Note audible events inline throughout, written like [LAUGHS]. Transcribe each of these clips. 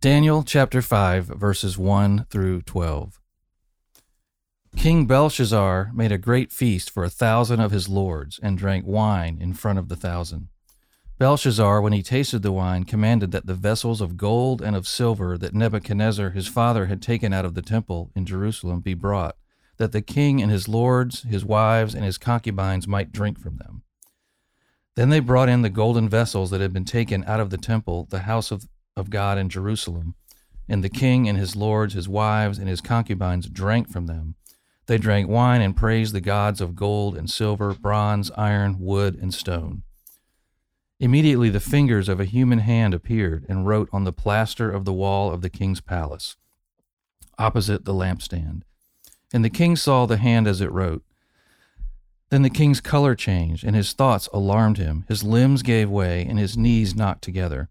Daniel chapter 5, verses 1 through 12. King Belshazzar made a great feast for a thousand of his lords and drank wine in front of the thousand. Belshazzar, when he tasted the wine, commanded that the vessels of gold and of silver that Nebuchadnezzar his father had taken out of the temple in Jerusalem be brought, that the king and his lords, his wives, and his concubines might drink from them. Then they brought in the golden vessels that had been taken out of the temple, the house of of God in Jerusalem. And the king and his lords, his wives, and his concubines drank from them. They drank wine and praised the gods of gold and silver, bronze, iron, wood, and stone. Immediately the fingers of a human hand appeared and wrote on the plaster of the wall of the king's palace, opposite the lampstand. And the king saw the hand as it wrote. Then the king's color changed, and his thoughts alarmed him. His limbs gave way, and his knees knocked together.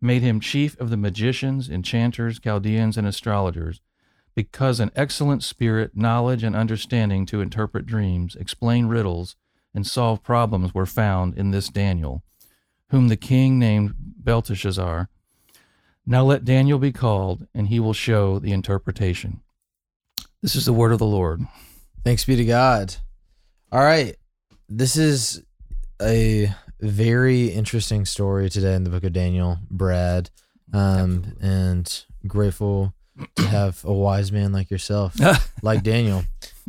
made him chief of the magicians, enchanters, Chaldeans, and astrologers, because an excellent spirit, knowledge, and understanding to interpret dreams, explain riddles, and solve problems were found in this Daniel, whom the king named Belteshazzar. Now let Daniel be called, and he will show the interpretation. This is the word of the Lord. Thanks be to God. All right. This is a very interesting story today in the book of Daniel, Brad. Um, and grateful to [CLEARS THROAT] have a wise man like yourself, [LAUGHS] like Daniel,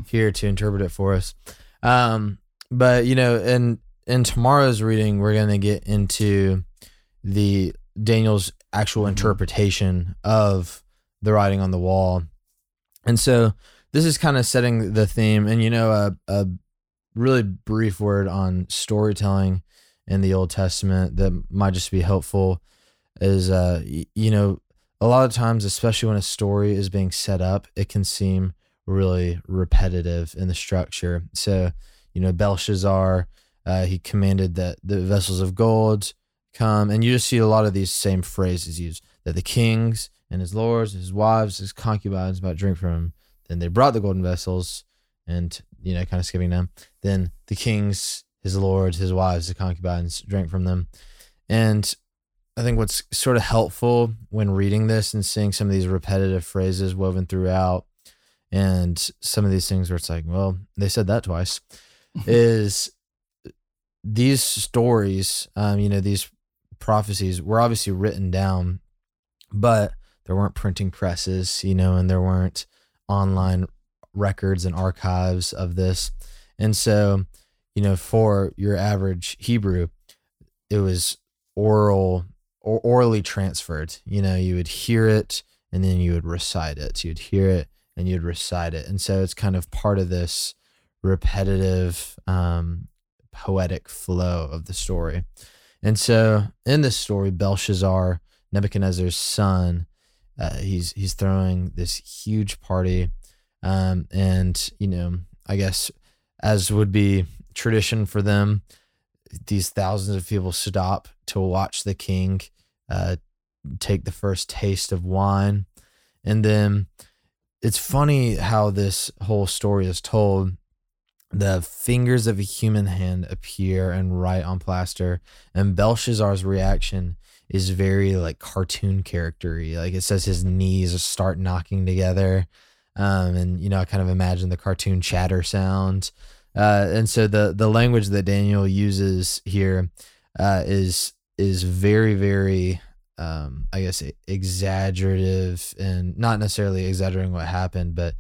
here to interpret it for us. Um, but you know, in in tomorrow's reading, we're gonna get into the Daniel's actual Mhm. interpretation of the writing on the wall, and so this is kind of setting the theme. And you know, a a really brief word on storytelling in the Old Testament that might just be helpful is, uh, you know, a lot of times, especially when a story is being set up, it can seem really repetitive in the structure. So, you know, Belshazzar, uh, he commanded that the vessels of gold come, and you just see a lot of these same phrases used that the kings and his lords, his wives, his concubines might drink from him. Then they brought the golden vessels, and you know, kind of skipping them. Then the kings, his lords, his wives, the concubines drank from them, and I think what's sort of helpful when reading this and seeing some of these repetitive phrases woven throughout, and some of these things where it's like, well, they said that twice, [LAUGHS] is these stories, um, you know, these prophecies were obviously written down, but there weren't printing presses, you know, and there weren't online records and archives of this. And so, you know, for your average Hebrew, it was oral or orally transferred. You know, you would hear it and then you would recite it. You'd hear it and you'd recite it. And so it's kind of part of this repetitive, um, poetic flow of the story. And so in this story, Belshazzar, Nebuchadnezzar's son, uh, he's he's throwing this huge party, um, and you know, I guess as would be tradition for them, these thousands of people stop to watch the king uh, take the first taste of wine, and then it's funny how this whole story is told. The fingers of a human hand appear and write on plaster, and Belshazzar's reaction is very like cartoon charactery. Like it says his knees start knocking together. Um, and you know, I kind of imagine the cartoon chatter sound. Uh, and so the the language that Daniel uses here uh, is is very very um, I guess exaggerative and not necessarily exaggerating what happened, but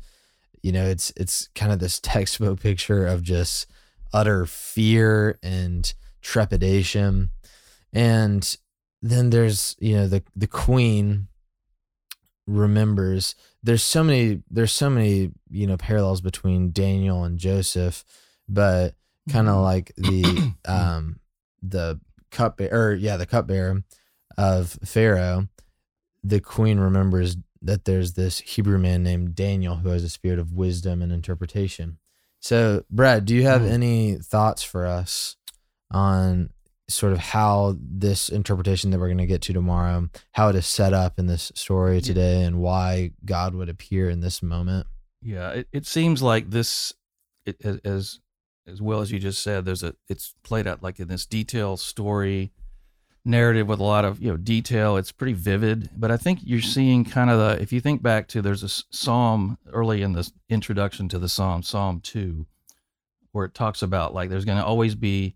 you know, it's it's kind of this [LAUGHS] textbook picture of just utter fear and trepidation. And then there's, you know, the the queen remembers there's so many there's so many, you know, parallels between Daniel and Joseph, but kind of mm-hmm. like the [CLEARS THROAT] um the cup or yeah, the cupbearer of Pharaoh, the queen remembers that there's this Hebrew man named Daniel who has a spirit of wisdom and interpretation. So, Brad, do you have mm. any thoughts for us on sort of how this interpretation that we're going to get to tomorrow, how it is set up in this story today, and why God would appear in this moment? Yeah, it, it seems like this, it, as as well as you just said, there's a it's played out like in this detailed story narrative with a lot of you know detail. It's pretty vivid, but I think you're mm-hmm. seeing kind of the if you think back to there's a psalm early in the introduction to the psalm, Psalm two, where it talks about like there's going to always be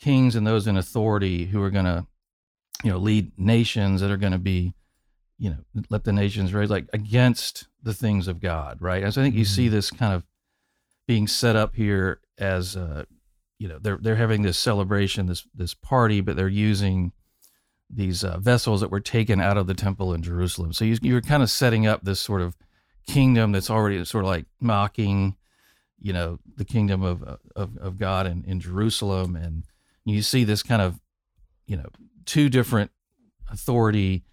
kings and those in authority who are going to you know lead nations that are going to be you know let the nations raise like against the things of God, right? And so I think you see mm-hmm. this kind of being set up here as uh, you know they're they're having this celebration, this this party, but they're using these uh, vessels that were taken out of the temple in Jerusalem. So you, you're kind of setting up this sort of kingdom that's already sort of like mocking, you know, the kingdom of of, of God in, in Jerusalem, and you see this kind of, you know, two different authority,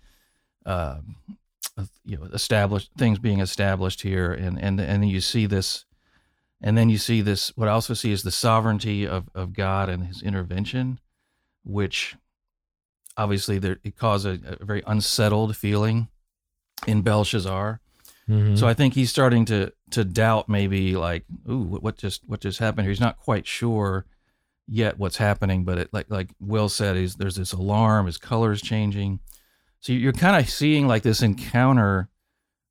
uh, you know, established things being established here, and and and you see this and then you see this, what I also see is the sovereignty of, of God and his intervention, which obviously there, it caused a, a very unsettled feeling in Belshazzar. Mm-hmm. So I think he's starting to to doubt maybe like, ooh, what just what just happened here? He's not quite sure yet what's happening, but it like like Will said, he's there's this alarm, his color is changing. So you're kind of seeing like this encounter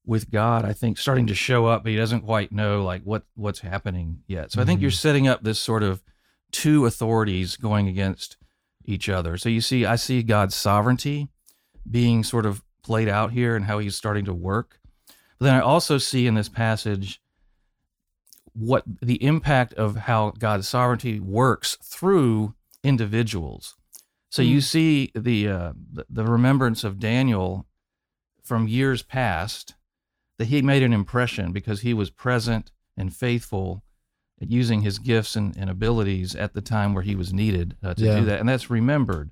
with God, I think, starting to show up, but he doesn't quite know like what what's happening yet. So mm-hmm. I think you're mm-hmm. setting up this sort of two authorities going against each other. So you see, I see God's sovereignty being sort of played out here and how he's starting to work. But then I also see in this passage what the impact of how God's sovereignty works through individuals. So mm-hmm. you mm. see the, uh, the the remembrance of Daniel from years past that he made an impression because he was present and faithful at using his gifts and, and abilities at the time where he was needed uh, to yeah. do that. And that's remembered.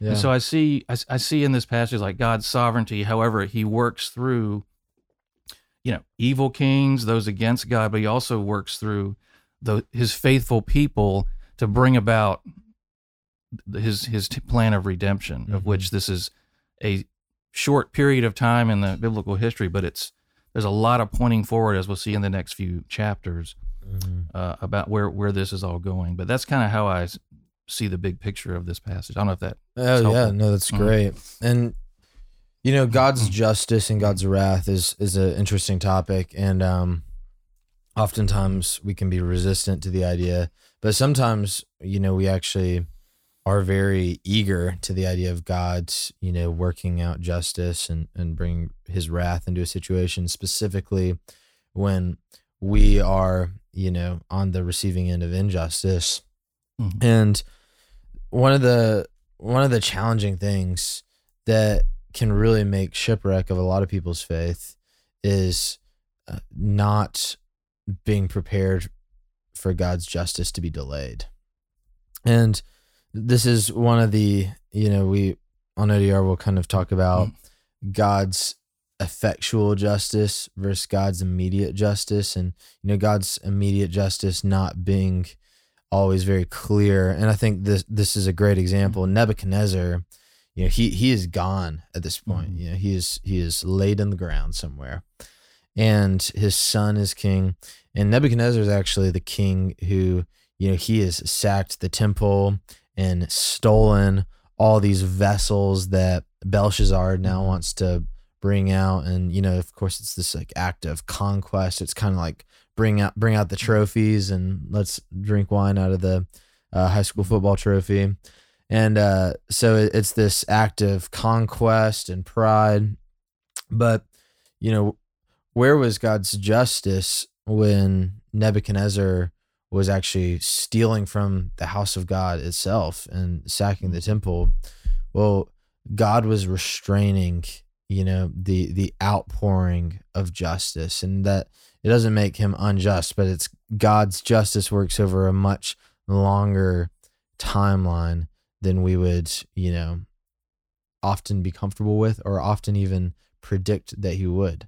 Yeah. And so I see, I, I see in this passage like God's sovereignty, however, he works through, you know, evil kings, those against God, but he also works through the, his faithful people to bring about his his plan of redemption, mm-hmm. of which this is a short period of time in the biblical history, but it's there's a lot of pointing forward, as we'll see in the next few chapters, mm-hmm. uh, about where where this is all going. But that's kind of how I see the big picture of this passage. I don't know if that. Oh yeah, no, that's mm-hmm. great. And you know, God's mm-hmm. justice and God's wrath is is an interesting topic, and um, oftentimes we can be resistant to the idea, but sometimes you know we actually are very eager to the idea of God's, you know, working out justice and, and bring his wrath into a situation, specifically when we are, you know, on the receiving end of injustice. Mm-hmm. And one of the one of the challenging things that can really make shipwreck of a lot of people's faith is uh, not being prepared for God's justice to be delayed. And this is one of the you know we on ODR will kind of talk about mm. God's effectual justice versus God's immediate justice, and you know God's immediate justice not being always very clear. And I think this this is a great example. Nebuchadnezzar, you know, he he is gone at this point. Mm. You know, he is he is laid in the ground somewhere, and his son is king. And Nebuchadnezzar is actually the king who you know he has sacked the temple and stolen all these vessels that Belshazzar now mm-hmm. wants to bring out and you know of course it's this like act of conquest it's kind of like bring out bring out the mm-hmm. trophies and let's drink wine out of the uh, high school football trophy And uh, so it's this act of conquest and pride. But, you know, where was God's justice when Nebuchadnezzar was actually stealing from the house of God itself and sacking the temple? Well, God was restraining, you know, the the outpouring of justice and that it doesn't make him unjust, but it's God's justice works over a much longer timeline than we would, you know, often be comfortable with or often even predict that he would.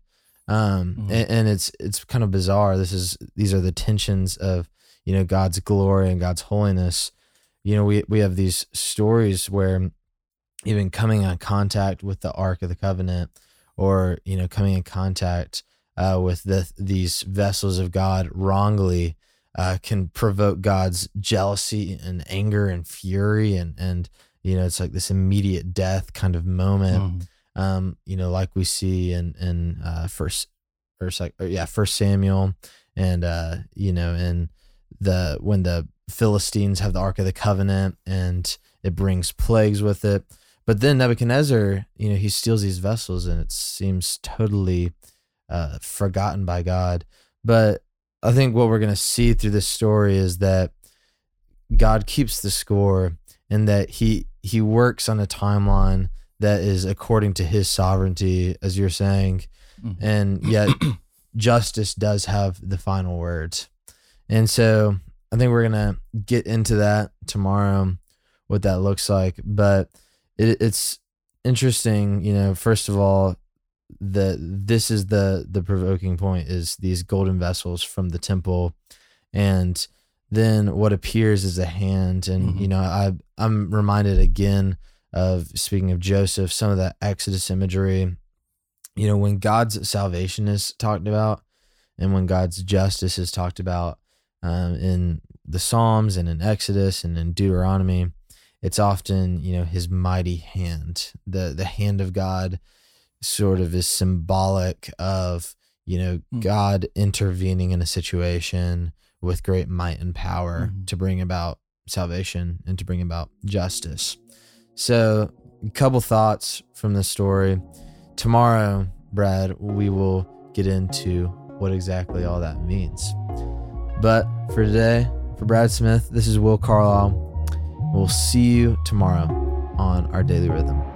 Um, mm-hmm. and, and it's it's kind of bizarre. This is these are the tensions of you know God's glory and God's holiness. You know, we we have these stories where even coming in contact with the Ark of the Covenant, or you know, coming in contact uh, with the, these vessels of God wrongly, uh, can provoke God's jealousy and anger and fury, and and you know, it's like this immediate death kind of moment. Mm. Um, you know, like we see in in uh, first or, or yeah, First Samuel, and uh, you know, in the when the Philistines have the Ark of the Covenant, and it brings plagues with it but then Nebuchadnezzar, you know, he steals these vessels and it seems totally uh, forgotten by God. But I think what we're going to see through this story is that God keeps the score and that he he works on a timeline that is according to his sovereignty as you're saying mm-hmm. and [CLEARS THROAT] yet justice does have the final words. And so I think we're going to get into that tomorrow what that looks like, but it, it's interesting, you know, first of all, that this is the the provoking point is these golden vessels from the temple. And then what appears is a hand. And mm-hmm. you know i i'm reminded again of speaking of joseph some of that exodus imagery. You know when god's salvation is talked about and when god's justice is talked about um, in the psalms and in exodus and in deuteronomy it's often you know his mighty hand the the hand of god sort of is symbolic of you know mm. god intervening in a situation with great might and power mm. to bring about salvation and to bring about justice so a couple thoughts from this story tomorrow brad we will get into what exactly all that means but for today for brad smith this is will carlisle We'll see you tomorrow on Our Daily Rhythm.